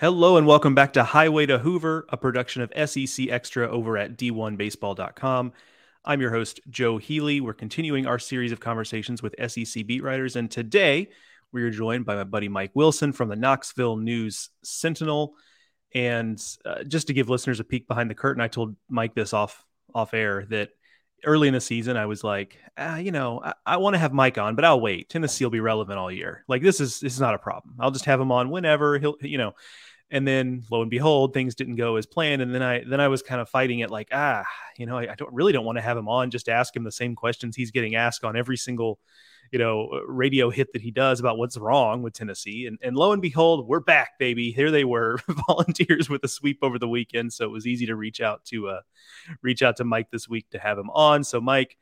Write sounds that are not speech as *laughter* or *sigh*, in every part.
Hello and welcome back to Highway to Hoover, a production of SEC Extra over at D1Baseball.com. I'm your host, Joe Healy. We're continuing our series of conversations with SEC beat writers, and today we are joined by my buddy Mike Wilson from the Knoxville News Sentinel. And uh, just to give listeners a peek behind the curtain, I told Mike this off off air that early in the season, I was like, ah, you know, I, I want to have Mike on, but I'll wait. Tennessee will be relevant all year. Like this is this is not a problem. I'll just have him on whenever he'll, you know and then lo and behold things didn't go as planned and then i then i was kind of fighting it like ah you know i, I don't really don't want to have him on just ask him the same questions he's getting asked on every single you know radio hit that he does about what's wrong with tennessee and, and lo and behold we're back baby here they were *laughs* volunteers with a sweep over the weekend so it was easy to reach out to uh reach out to mike this week to have him on so mike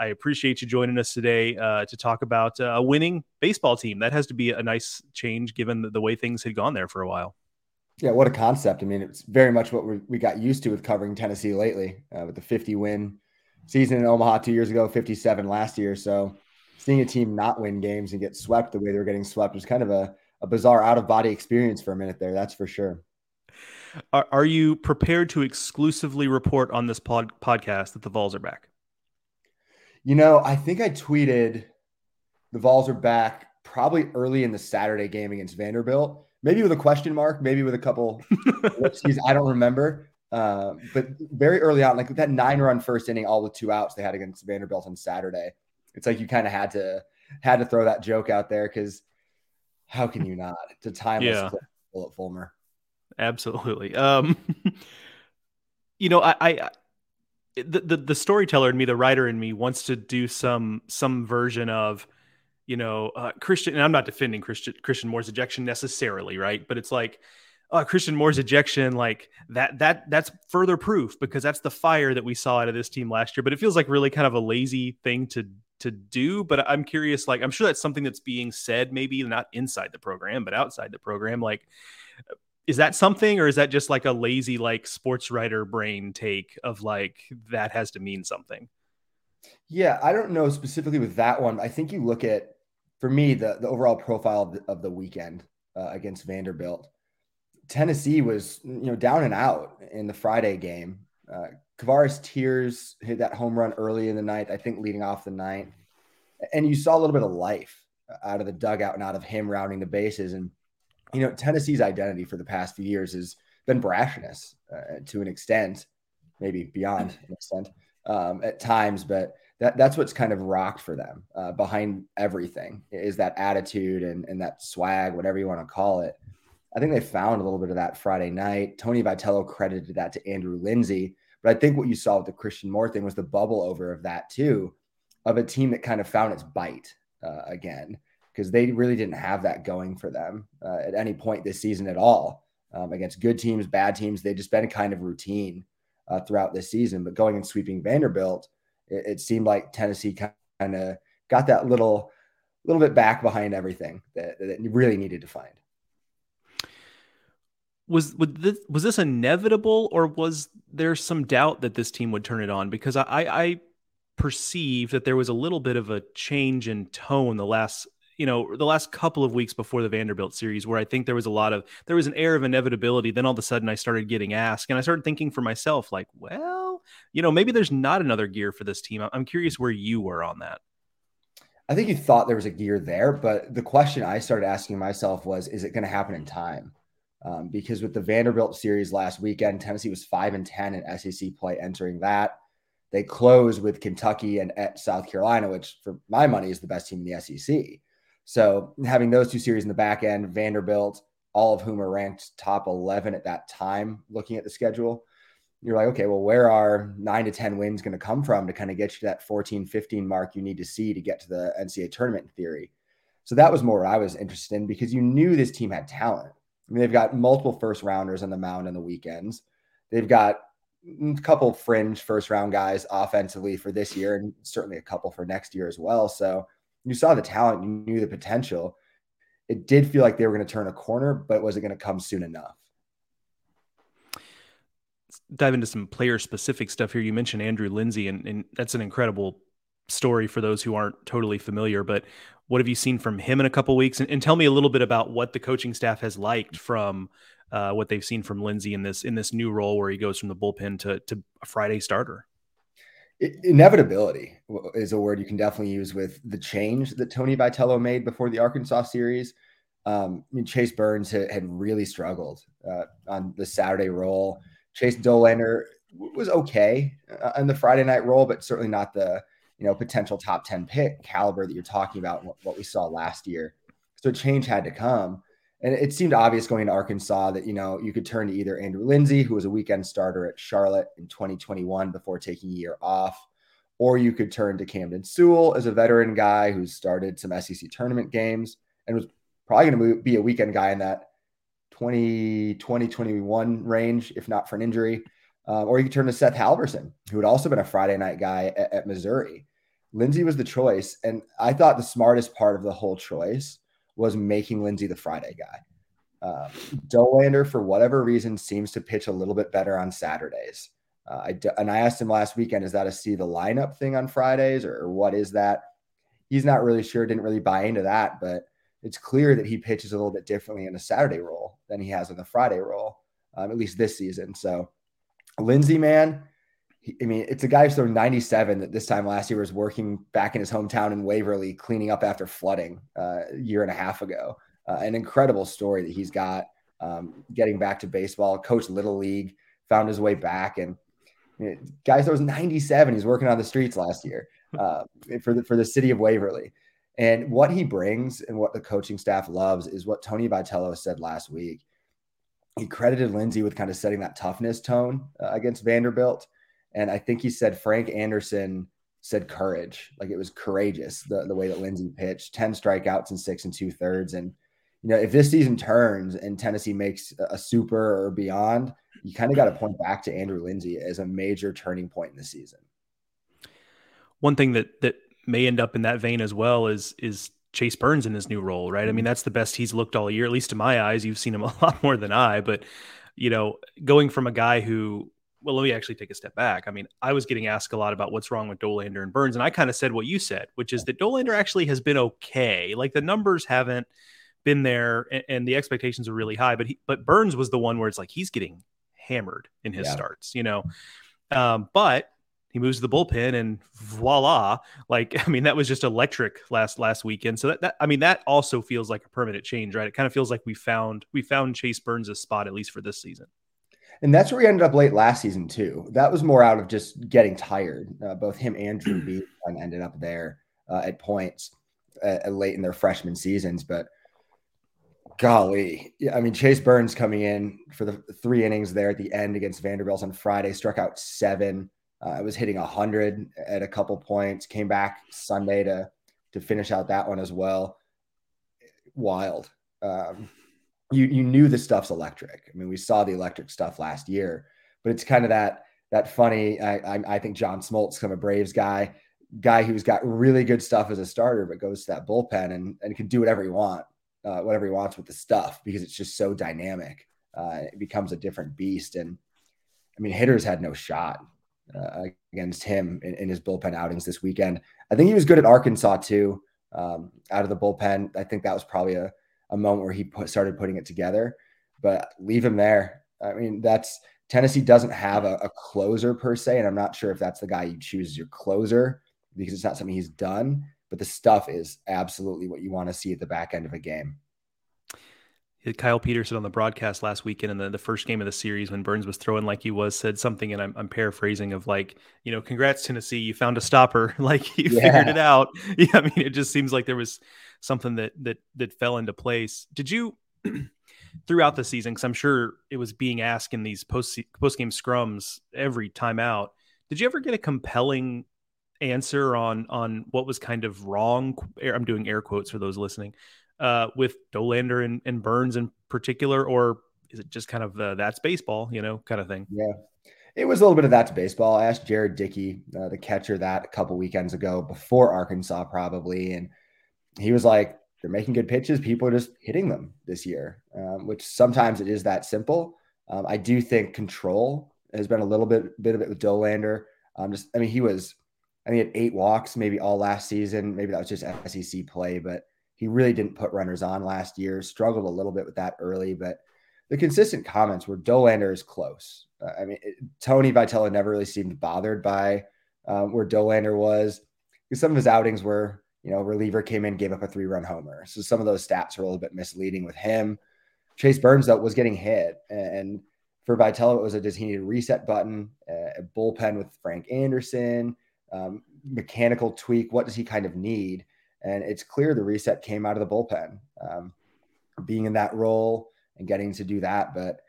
I appreciate you joining us today uh, to talk about uh, a winning baseball team. That has to be a nice change given the, the way things had gone there for a while. Yeah, what a concept. I mean, it's very much what we, we got used to with covering Tennessee lately uh, with the 50 win season in Omaha two years ago, 57 last year. So seeing a team not win games and get swept the way they were getting swept was kind of a, a bizarre out of body experience for a minute there. That's for sure. Are, are you prepared to exclusively report on this pod, podcast that the Vols are back? You know, I think I tweeted the Vols are back probably early in the Saturday game against Vanderbilt maybe with a question mark, maybe with a couple. *laughs* I don't remember. Uh, but very early on, like that nine run first inning, all the two outs they had against Vanderbilt on Saturday. It's like you kind of had to had to throw that joke out there because how can you not? It's a timeless yeah. bullet Fulmer. Absolutely. Um, *laughs* you know, I, I the, the the storyteller in me, the writer in me, wants to do some some version of you know, uh, Christian, and I'm not defending Christian Christian Moore's ejection necessarily, right? But it's like uh, Christian Moore's ejection, like that that that's further proof because that's the fire that we saw out of this team last year. But it feels like really kind of a lazy thing to to do. But I'm curious, like I'm sure that's something that's being said, maybe not inside the program, but outside the program. Like, is that something, or is that just like a lazy like sports writer brain take of like that has to mean something? Yeah, I don't know specifically with that one. I think you look at for me, the, the overall profile of the, of the weekend uh, against Vanderbilt, Tennessee was you know down and out in the Friday game. Uh, Kavares Tears hit that home run early in the night, I think leading off the ninth, and you saw a little bit of life out of the dugout and out of him rounding the bases. And you know Tennessee's identity for the past few years has been brashness uh, to an extent, maybe beyond an extent um, at times, but that that's what's kind of rocked for them uh, behind everything is that attitude and, and that swag, whatever you want to call it. I think they found a little bit of that Friday night. Tony Vitello credited that to Andrew Lindsey, but I think what you saw with the Christian Moore thing was the bubble over of that too, of a team that kind of found its bite uh, again because they really didn't have that going for them uh, at any point this season at all um, against good teams, bad teams. They just been kind of routine uh, throughout this season, but going and sweeping Vanderbilt it, it seemed like Tennessee kind of got that little little bit back behind everything that, that really needed to find. Was this, was this inevitable, or was there some doubt that this team would turn it on? Because I, I that there was a little bit of a change in tone the last you know the last couple of weeks before the Vanderbilt series where I think there was a lot of there was an air of inevitability. Then all of a sudden I started getting asked and I started thinking for myself like well you know maybe there's not another gear for this team. I'm curious where you were on that. I think you thought there was a gear there but the question I started asking myself was is it going to happen in time? Um, because with the Vanderbilt series last weekend Tennessee was 5 and 10 in SEC play entering that. They closed with Kentucky and at South Carolina which for my money is the best team in the SEC so having those two series in the back end, Vanderbilt, all of whom are ranked top 11 at that time, looking at the schedule, you're like, okay, well, where are nine to 10 wins going to come from to kind of get you to that 14, 15 mark you need to see to get to the NCAA tournament in theory? So that was more what I was interested in because you knew this team had talent. I mean, they've got multiple first rounders on the mound on the weekends. They've got a couple fringe first round guys offensively for this year and certainly a couple for next year as well. So you saw the talent, you knew the potential. It did feel like they were going to turn a corner, but was it going to come soon enough? Let's dive into some player specific stuff here. You mentioned Andrew Lindsey, and, and that's an incredible story for those who aren't totally familiar. But what have you seen from him in a couple weeks? And, and, tell me a little bit about what the coaching staff has liked from uh, what they've seen from Lindsey in this in this new role where he goes from the bullpen to to a Friday starter. Inevitability is a word you can definitely use with the change that Tony Vitello made before the Arkansas series. Um, I mean, Chase Burns had, had really struggled uh, on the Saturday role. Chase Dollander was okay uh, on the Friday night role, but certainly not the you know potential top 10 pick caliber that you're talking about what, what we saw last year. So change had to come. And it seemed obvious going to Arkansas that, you know, you could turn to either Andrew Lindsey, who was a weekend starter at Charlotte in 2021 before taking a year off, or you could turn to Camden Sewell as a veteran guy who's started some SEC tournament games and was probably going to be a weekend guy in that 20, 21 range, if not for an injury. Uh, or you could turn to Seth Halverson, who had also been a Friday night guy at, at Missouri. Lindsey was the choice. And I thought the smartest part of the whole choice was making Lindsey the Friday guy. Uh, Dollander, for whatever reason, seems to pitch a little bit better on Saturdays. Uh, I and I asked him last weekend, is that a see the lineup thing on Fridays or, or what is that? He's not really sure, didn't really buy into that, but it's clear that he pitches a little bit differently in a Saturday role than he has in the Friday role, um, at least this season. So, Lindsey, man, I mean, it's a guy who's thrown 97 that this time last year was working back in his hometown in Waverly, cleaning up after flooding uh, a year and a half ago. Uh, an incredible story that he's got um, getting back to baseball, Coach Little League, found his way back. And you know, guy throws 97. He's working on the streets last year *laughs* uh, for, the, for the city of Waverly. And what he brings and what the coaching staff loves is what Tony Vitello said last week. He credited Lindsey with kind of setting that toughness tone uh, against Vanderbilt and I think he said Frank Anderson said courage, like it was courageous the, the way that Lindsey pitched 10 strikeouts and six and two thirds. And, you know, if this season turns and Tennessee makes a super or beyond, you kind of got to point back to Andrew Lindsey as a major turning point in the season. One thing that, that may end up in that vein as well is, is Chase Burns in his new role, right? I mean, mm-hmm. that's the best he's looked all year, at least in my eyes. You've seen him *laughs* a lot more than I, but you know, going from a guy who well, let me actually take a step back. I mean, I was getting asked a lot about what's wrong with Dollander and Burns, and I kind of said what you said, which is that Dollander actually has been okay. Like the numbers haven't been there, and, and the expectations are really high. But he, but Burns was the one where it's like he's getting hammered in his yeah. starts, you know. Um, but he moves to the bullpen, and voila! Like *laughs* I mean, that was just electric last last weekend. So that, that I mean, that also feels like a permanent change, right? It kind of feels like we found we found Chase Burns' spot at least for this season. And that's where he ended up late last season too. That was more out of just getting tired. Uh, both him and Drew *clears throat* Beam ended up there uh, at points uh, late in their freshman seasons. But golly, I mean Chase Burns coming in for the three innings there at the end against Vanderbilt on Friday, struck out seven. Uh, I was hitting hundred at a couple points. Came back Sunday to to finish out that one as well. Wild. Um, you you knew the stuff's electric. I mean, we saw the electric stuff last year, but it's kind of that that funny. I I, I think John Smoltz, kind of a Braves guy, guy who's got really good stuff as a starter, but goes to that bullpen and and can do whatever he want, uh, whatever he wants with the stuff because it's just so dynamic. Uh, it becomes a different beast, and I mean, hitters had no shot uh, against him in, in, his bullpen outings this weekend. I think he was good at Arkansas too, um, out of the bullpen. I think that was probably a a moment where he put, started putting it together. But leave him there. I mean, that's Tennessee doesn't have a, a, closer per se, and I'm not sure if that's the guy you choose as your closer because it's not something he's done. But the stuff is absolutely what you want to see at the back end of a game. Uh, Kyle Peterson on the broadcast last weekend in the, the first game of the series when Burns was throwing like he was said something, and I'm, I'm paraphrasing of like, you know, congrats Tennessee, you found a stopper, *laughs* like you yeah. figured it out. *laughs* Yeah, I mean, it just seems like there was something that that that fell into place. Did you *clears throat* throughout the season? Because I'm sure it was being asked in these post post game scrums every time out. Did you ever get a compelling answer on on what was kind of wrong? I'm doing air quotes for those listening uh, with Dollander and, and Burns in particular, or is it just kind of the, that's baseball, you know, kind of thing? Yeah. It was a little bit of that's baseball. I asked Jared Dickey, uh, the catcher, that a couple weekends ago before Arkansas, probably. And he was like, they're making good pitches. People are just hitting them this year, um, which sometimes it is that simple. Um, I do think control has been a little bit bit of it with Dollander. Um, just I mean, he was I think he had eight walks maybe all last season. Maybe that was just SEC play, but he really didn't put runners on last year. Struggled a little bit with that early, but the consistent comments were Dollander is close. Uh, I mean, it, Tony Vitello never really seemed bothered by um, where Dollander was because some of his outings were, you know, reliever came in, gave up a three run homer. So some of those stats were a little bit misleading with him. Chase Burns, though, was getting hit. And for Vitello, it was a does he need a reset button, a bullpen with Frank Anderson, um, mechanical tweak. What does he kind of need? And it's clear the reset came out of the bullpen. Um, being in that role and getting to do that. But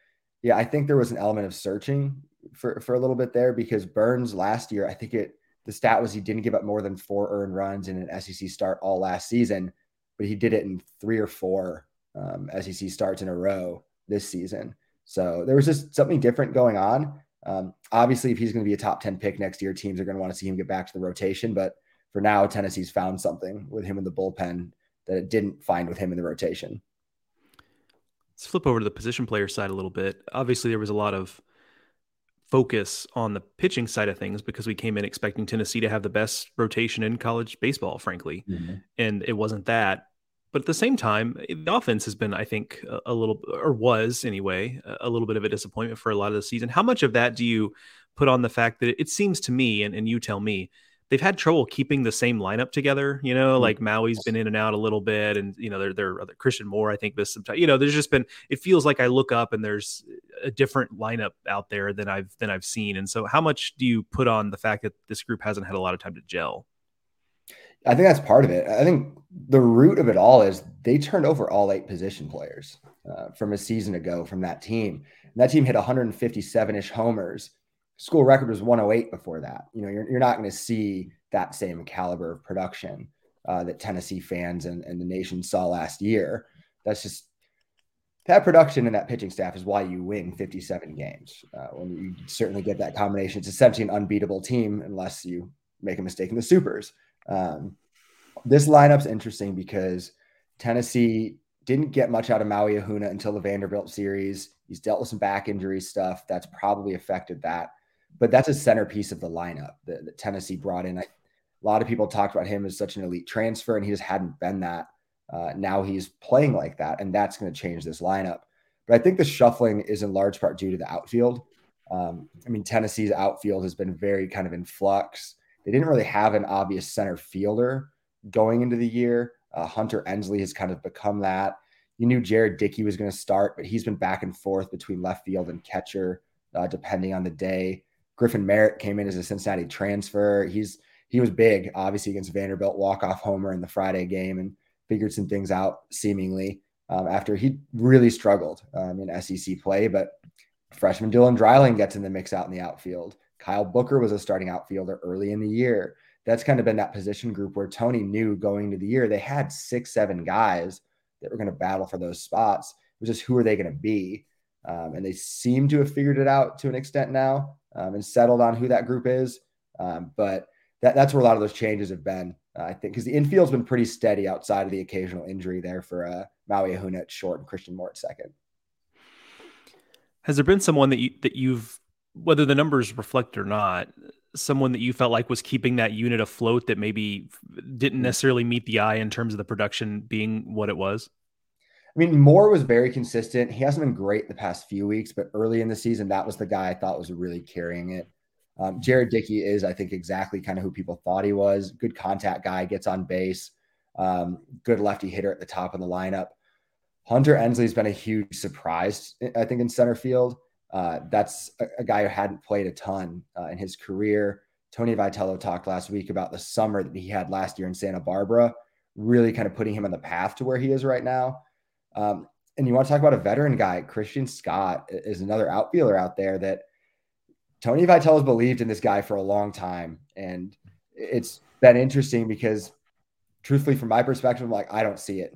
yeah, I think there was an element of searching for, for a little bit there because Burns last year, I think it the stat was he didn't give up more than four earned runs in an SEC start all last season, but he did it in three or four um, SEC starts in a row this season. So there was just something different going on. Um, obviously, if he's going to be a top 10 pick next year, teams are going to want to see him get back to the rotation. But for now, Tennessee's found something with him in the bullpen that it didn't find with him in the rotation. Let's flip over to the position player side a little bit. Obviously, there was a lot of focus on the pitching side of things because we came in expecting Tennessee to have the best rotation in college baseball, frankly. Mm-hmm. And it wasn't that. But at the same time, the offense has been, I think, a, little, or was anyway, a little bit of a disappointment for a lot of the season. How much of that do you put on the fact that it seems to me, and, and you tell me, they've had trouble keeping the same lineup together. You know, mm-hmm. like Maui's been in and out a little bit, and you know, they're they're Christian Moore. I think this sometimes. You know, there's just been. It feels like I look up and there's a different lineup out there than I've than I've seen. And so, how much do you put on the fact that this group hasn't had a lot of time to gel? I think that's part of it. I think the root of it all is they turned over all eight position players uh, from a season ago from that team. And that team hit 157 ish homers school record was 108 before that. You know, you're, you're not going to see that same caliber of production uh, that Tennessee fans and, and the nation saw last year. That's just that production and that pitching staff is why you win 57 games. Uh, when you certainly get that combination, it's essentially an unbeatable team unless you make a mistake in the supers. Um, this lineup's interesting because Tennessee didn't get much out of Maui Ahuna until the Vanderbilt series. He's dealt with some back injury stuff that's probably affected that but that's a centerpiece of the lineup that, that Tennessee brought in. I, a lot of people talked about him as such an elite transfer, and he just hadn't been that. Uh, now he's playing like that, and that's going to change this lineup. But I think the shuffling is in large part due to the outfield. Um, I mean, Tennessee's outfield has been very kind of in flux. They didn't really have an obvious center fielder going into the year. Uh, Hunter Ensley has kind of become that. You knew Jared Dickey was going to start, but he's been back and forth between left field and catcher, uh, depending on the day. Griffin Merritt came in as a Cincinnati transfer. He's he was big, obviously against Vanderbilt walk off homer in the Friday game and figured some things out seemingly um, after he really struggled um, in SEC play. But freshman Dylan Dreiling gets in the mix out in the outfield. Kyle Booker was a starting outfielder early in the year. That's kind of been that position group where Tony knew going into the year they had six, seven guys that were going to battle for those spots. It was just who are they going to be? Um, and they seem to have figured it out to an extent now um, and settled on who that group is. Um, but that, that's where a lot of those changes have been, uh, I think, because the infield's been pretty steady outside of the occasional injury there for uh, Maui Ahuna at short and Christian Moore at second. Has there been someone that you that you've whether the numbers reflect or not, someone that you felt like was keeping that unit afloat that maybe didn't hmm. necessarily meet the eye in terms of the production being what it was? I mean, Moore was very consistent. He hasn't been great the past few weeks, but early in the season, that was the guy I thought was really carrying it. Um, Jared Dickey is, I think, exactly kind of who people thought he was. Good contact guy, gets on base, um, good lefty hitter at the top of the lineup. Hunter Ensley's been a huge surprise, I think, in center field. Uh, that's a, a, guy who hadn't played a ton uh, in his career. Tony Vitello talked last week about the summer that he had last year in Santa Barbara, really kind of putting him on the path to where he is right now. Um, and you want to talk about a veteran guy, Christian Scott is another outfielder out there that Tony Vitello has believed in this guy for a long time. And it's been interesting because truthfully, from my perspective, I'm like, I don't see it.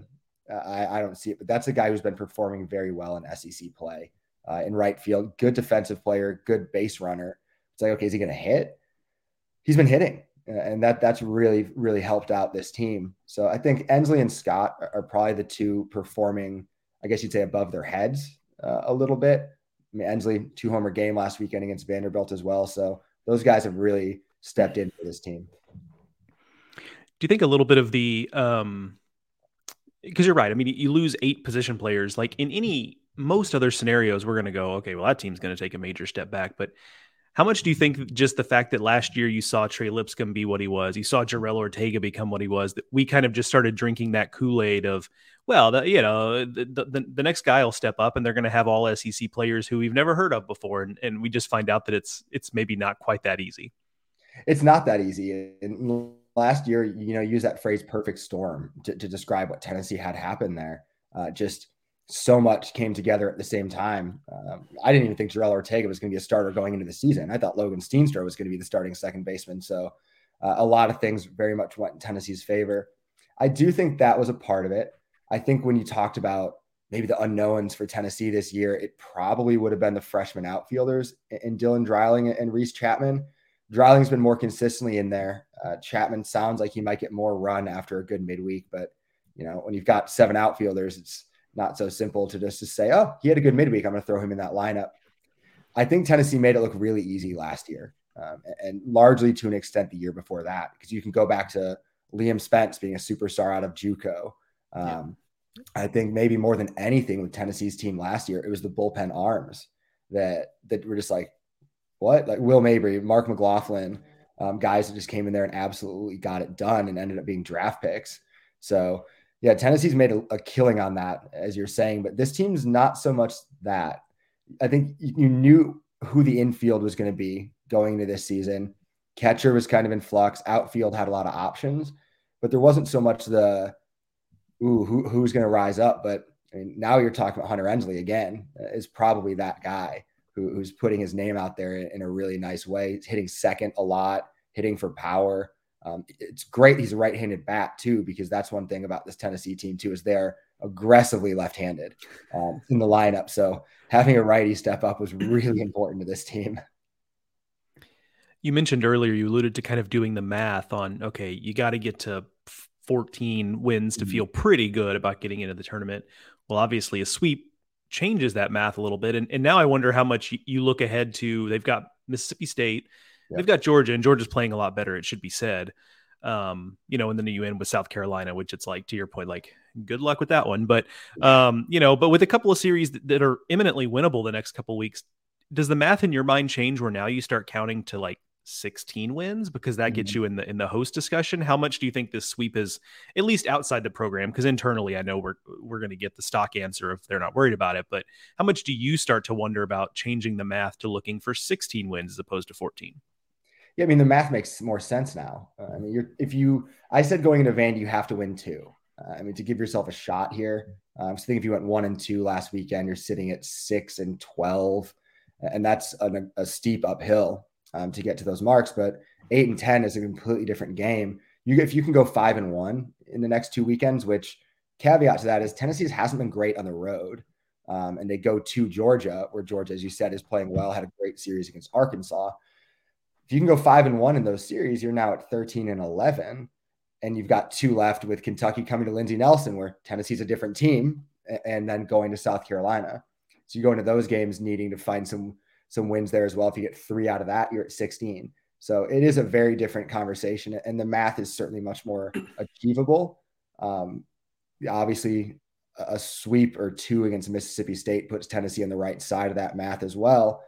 Uh, I, I, don't see it, but that's a guy who's been performing very well in SEC play uh, in right field, good defensive player, good base runner. It's like, okay, is he going to hit? He's been hitting and that that's really really helped out this team. So I think Ensley and Scott are, probably the two performing, I guess you'd say, above their heads uh, a little bit. I mean, Ensley two homer game last weekend against Vanderbilt as well. So those guys have really stepped in for this team. Do you think a little bit of the um because you're right. I mean, you lose eight position players. Like in any most other scenarios, we're going to go, okay, well, that team's going to take a major step back. But how much do you think just the fact that last year you saw Trey Lipscomb be what he was, you saw Jorel Ortega become what he was, that we kind of just started drinking that Kool Aid of, well, the, you know, the, the, the next guy will step up and they're going to have all SEC players who we've never heard of before, and, and we just find out that it's it's maybe not quite that easy. It's not that easy. And last year, you know, use that phrase "perfect storm" to, to describe what Tennessee had happen there. Uh, just so much came together at the same time. Um, I didn't even think Jorel Ortega was going to be a starter going into the season. I thought Logan Steenstra was going to be the starting second baseman. So uh, a lot of things very much went in Tennessee's favor. I do think that was a part of it. I think when you talked about maybe the unknowns for Tennessee this year, it probably would have been the freshman outfielders and Dylan Dreiling and Reese Chapman. Dreiling's been more consistently in there. Uh, Chapman sounds like he might get more run after a good midweek, but you know when you've got seven outfielders, it's not so simple to just to say, oh, he had a good midweek. I'm going to throw him in that lineup. I think Tennessee made it look really easy last year, um, and largely to an extent the year before that, because you can go back to Liam Spence being a superstar out of JUCO. Um, yeah. I think maybe more than anything with Tennessee's team last year, it was the bullpen arms that that were just like, what? Like Will Mabry, Mark McLaughlin, um, guys that just came in there and absolutely got it done and ended up being draft picks. So yeah, Tennessee's made a, a, killing on that, as you're saying, but this team's not so much that. I think you knew who the infield was going to be going into this season. Catcher was kind of in flux. Outfield had a lot of options, but there wasn't so much the ooh who, who's going to rise up. But I mean, now you're talking about Hunter Ensley again uh, is probably that guy who, who's putting his name out there in, in a really nice way. He's hitting second a lot, hitting for power. Um, it's great he's a right-handed bat too, because that's one thing about this Tennessee team too is they're aggressively left-handed um, in the lineup. So having a righty step up was really important to this team. *laughs* You mentioned earlier, you alluded to kind of doing the math on okay, you got to get to 14 wins to mm-hmm. feel pretty good about getting into the tournament. Well, obviously, a sweep changes that math a little bit. And, and now I wonder how much you look ahead to. They've got Mississippi State, yeah. They've got Georgia, and Georgia's playing a lot better. It should be said. Um, you know, and then you end with South Carolina, which it's like to your point, like good luck with that one. But um, you know, but with a couple of series that, that are imminently winnable the next couple weeks, does the math in your mind change where now you start counting to like 16 wins because that gets mm-hmm. you in the in the host discussion how much do you think this sweep is at least outside the program because internally i know we're we're going to get the stock answer if they're not worried about it but how much do you start to wonder about changing the math to looking for 16 wins as opposed to 14 yeah, I mean the math makes more sense now. Uh, I mean, you're if you, I said going into Vandy, you have to win two. Uh, I mean, to give yourself a shot here. Um, so think if you went one and two last weekend, you're sitting at six and twelve, and that's a, a steep uphill um, to get to those marks. But eight and ten is a completely different game. You if you can go five and one in the next two weekends, which caveat to that is Tennessee's hasn't been great on the road. Um, and they go to Georgia, where Georgia, as you said, is playing well, had a great series against Arkansas if you can go five and one in those series, you're now at 13 and 11. And you've got two left with Kentucky coming to Lindsey Nelson, where Tennessee's a different team, and then going to South Carolina. So you go into those games needing to find some some wins there as well. If you get three out of that, you're at 16. So it is a very different conversation, and the math is certainly much more *clears throat* achievable. Um, obviously, a sweep or two against Mississippi State puts Tennessee on the right side of that math as well.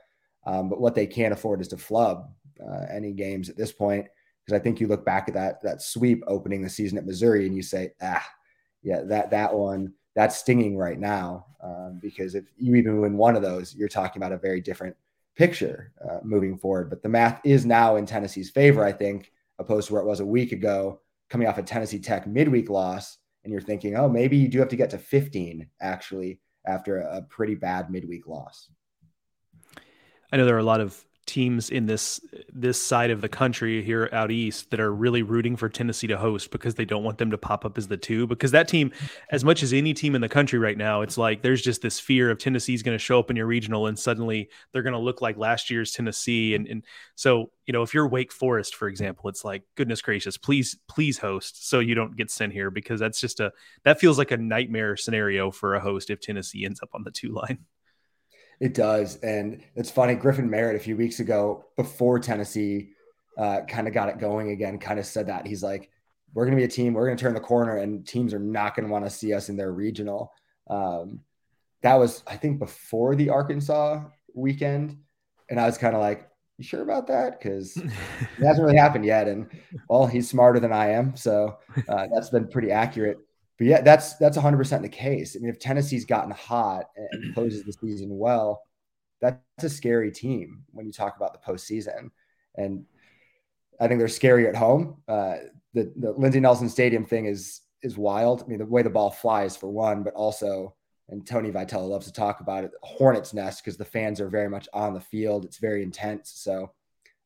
Um, but what they can't afford is to flub uh, any games at this point because I think you look back at that that sweep opening the season at Missouri and you say, ah, yeah, that that one that's stinging right now um, because if you even win one of those, you're talking about a very different picture uh, moving forward. But the math is now in Tennessee's favor, I think, opposed to where it was a week ago, coming off a Tennessee Tech midweek loss, and you're thinking, oh, maybe you do have to get to 15 actually after a pretty bad midweek loss. I know there are a lot of teams in this this side of the country here out east that are really rooting for Tennessee to host because they don't want them to pop up as the two. Because that team as much as any team in the country right now it's like there's just this fear of Tennessee's going to show up in your regional and suddenly they're going to look like last year's Tennessee. And and so you know if you're Wake Forest for example it's like goodness gracious please please host so you don't get sent here because that's just a that feels like a nightmare scenario for a host if Tennessee ends up on the two line it does. And it's funny, Griffin Merritt a few weeks ago, before Tennessee uh, kind of got it going again, kind of said that. He's like, we're going to be a team, we're going to turn the corner, and teams are not going to want to see us in their regional. Um, that was, I think, before the Arkansas weekend. And I was kind of like, you sure about that? Because *laughs* it hasn't really happened yet. And well, he's smarter than I am. So uh, that's been pretty accurate. But yeah, that's that's 100% the case. I mean, if Tennessee's gotten hot and *clears throat* closes the season well, that's a scary team when you talk about the postseason. And I think they're scary at home. Uh, the the Lindsey Nelson Stadium thing is is wild. I mean, the way the ball flies for one, but also, and Tony Vitello loves to talk about it, hornet's nest because the fans are very much on the field. It's very intense. So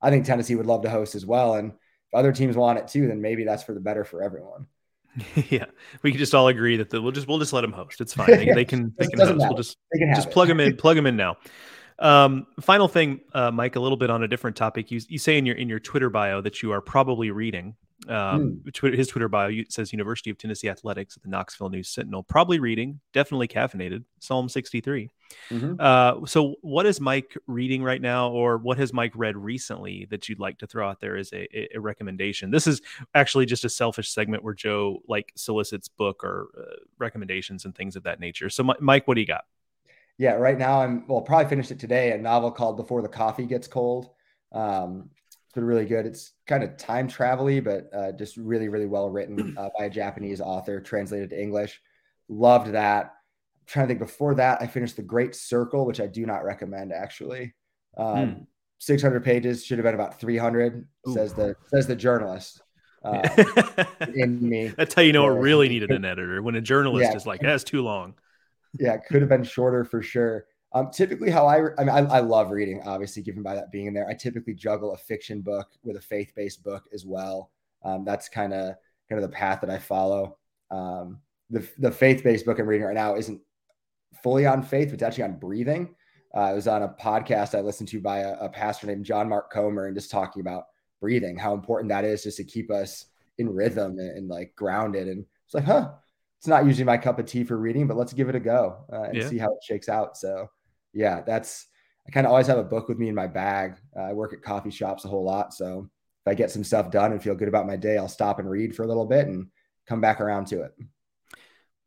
I think Tennessee would love to host as well. And if other teams want it too, then maybe that's for the better for everyone. *laughs* yeah, we can just all agree that the, we'll just we'll just let them host. It's fine. They, *laughs* they can they can host. Matter. We'll just just plug them in, *laughs* plug them in now. Um, final thing, uh, Mike, a little bit on a different topic. You, you say in your in your Twitter bio that you are probably reading. Um, mm. His Twitter bio says University of Tennessee Athletics at the Knoxville News Sentinel. Probably reading, definitely caffeinated. Psalm 63. Mm-hmm. Uh, so, what is Mike reading right now, or what has Mike read recently that you'd like to throw out there as a, a recommendation? This is actually just a selfish segment where Joe like solicits book or uh, recommendations and things of that nature. So, Mike, what do you got? yeah, right now I'm well, probably finished it today. A novel called Before the Coffee Gets Cold. Um, been really good. It's kind of time travel but uh, just really, really well written *clears throat* uh, by a Japanese author, translated to English. Loved that. I'm trying to think. Before that, I finished The Great Circle, which I do not recommend actually. Um, hmm. 600 pages should have been about 300. Ooh. Says the says the journalist. Uh, *laughs* in me. That's how you know it really needed an editor when a journalist yeah. is like, that's too long yeah, it could have been shorter for sure. Um, typically, how I, I mean, I, I, love reading, obviously, given by that being in there. I typically juggle a fiction book with a faith based book as well. Um, that's kind of kind of the path that I follow. Um, the the faith based book I'm reading right now isn't fully on faith, but it's actually on breathing. Uh, I was on a podcast I listened to by a, a pastor named John Mark Comer and just talking about breathing, how important that is just to keep us in rhythm and, and like grounded. And it's like, huh, it's not usually my cup of tea for reading, but let's give it a go uh, and yeah. see how it shakes out. So, yeah, that's I kind of always have a book with me in my bag. Uh, I work at coffee shops a whole lot, so if I get some stuff done and feel good about my day, I'll stop and read for a little bit and come back around to it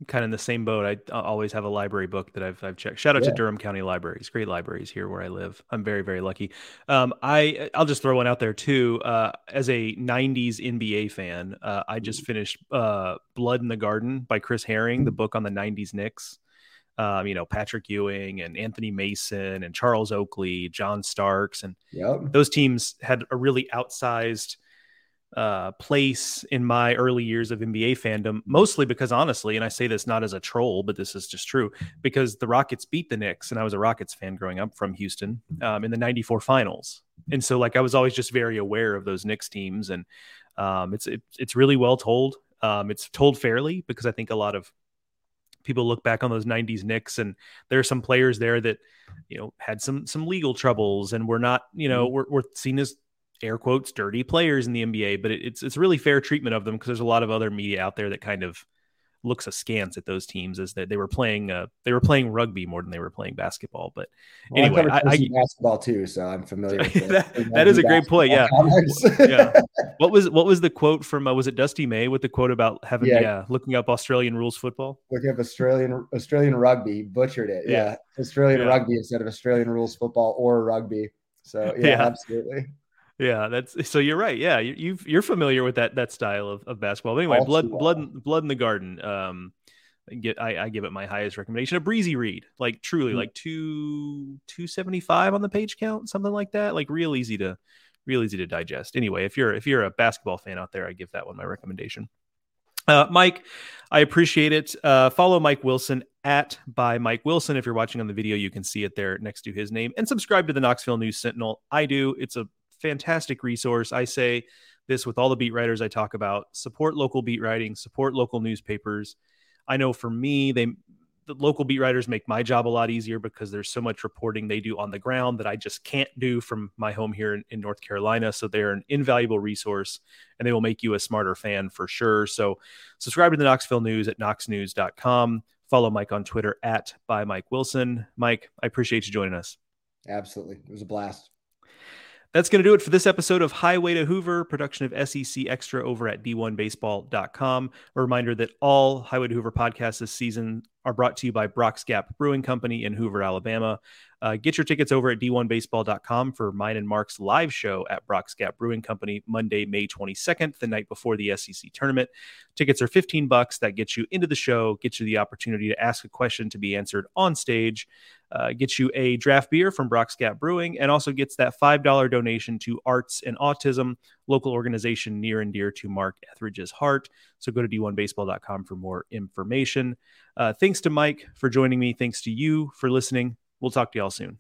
kind of in the same boat. I always have a library book that I've, I've checked. Shout out yeah. to Durham County Libraries, great libraries here where I live. I'm very very lucky. Um, I I'll just throw one out there too. Uh, as a '90s NBA fan, uh, I just finished uh, Blood in the Garden by Chris Herring, the mm. book on the '90s Knicks. Um, you know Patrick Ewing and Anthony Mason and Charles Oakley, John Starks, and yep. those teams had a really outsized uh, place in my early years of NBA fandom, mostly because honestly, and I say this not as a troll, but this is just true, because the Rockets beat the Knicks, and I was a Rockets fan growing up from Houston um, in the '94 Finals, and so like I was always just very aware of those Knicks teams, and um, it's it, it's really well told. Um, it's told fairly because I think a lot of people look back on those 90s Knicks and there are some players there that you know had some some legal troubles and we're not you know mm-hmm. we're, we're seen as air quotes dirty players in the NBA, but it, it's it's really fair treatment of them because there's a lot of other media out there that kind of looks askance at those teams is that they were playing uh, they were playing rugby more than they were playing basketball. But well, anyway, I, I, basketball too, so I'm familiar with *laughs* that. that is a great point. Yeah, yeah. *laughs* What was what was the quote from uh, was it Dusty May with the quote about having yeah. yeah. looking up Australian rules football? Looking up Australian Australian rugby, butchered it. Yeah, yeah. Australian yeah. rugby instead of Australian rules football or rugby. So yeah. *laughs* absolutely. Yeah, that's so. You're right. Yeah, you, you are familiar with that that style of, of basketball. But anyway, All blood blood blood in the garden. Um, get I, I give it my highest recommendation. A breezy read, like truly, mm-hmm. like two two seventy five on the page count, something like that. Like real easy to real easy to digest. Anyway, if you're if you're a basketball fan out there, I give that one my recommendation. Uh, Mike, I appreciate it. Uh, follow Mike Wilson at by Mike Wilson. If you're watching on the video, you can see it there next to his name. And subscribe to the Knoxville News Sentinel. I do. It's a fantastic resource. I say this with all the beat writers I talk about support local beat writing, support local newspapers. I know for me, they the local beat writers make my job a lot easier because there's so much reporting they do on the ground that I just can't do from my home here in, in, North Carolina. So they're an invaluable resource and they will make you a smarter fan for sure. So subscribe to the Knoxville News at knoxnews.com. Follow Mike on Twitter at by Mike Wilson. Mike, I appreciate you joining us. Absolutely. It was a blast. That's going to do it for this episode of Highway to Hoover, production of SEC Extra over at D1Baseball.com. A reminder that all Highway to Hoover podcasts this season are brought to you by Brock's Gap Brewing Company in Hoover, Alabama. Uh, get your tickets over at D1Baseball.com for mine and Mark's live show at Brock's Gap Brewing Company Monday, May 22nd, the night before the SEC tournament. Tickets are 15 bucks. That gets you into the show, gets you the opportunity to ask a question to be answered on stage uh, gets you a draft beer from Brock's Gap Brewing, and also gets that $5 donation to Arts and Autism, local organization near and dear to Mark Etheridge's heart. So go to d1baseball.com for more information. Uh, thanks to Mike for joining me. Thanks to you for listening. We'll talk to y'all soon.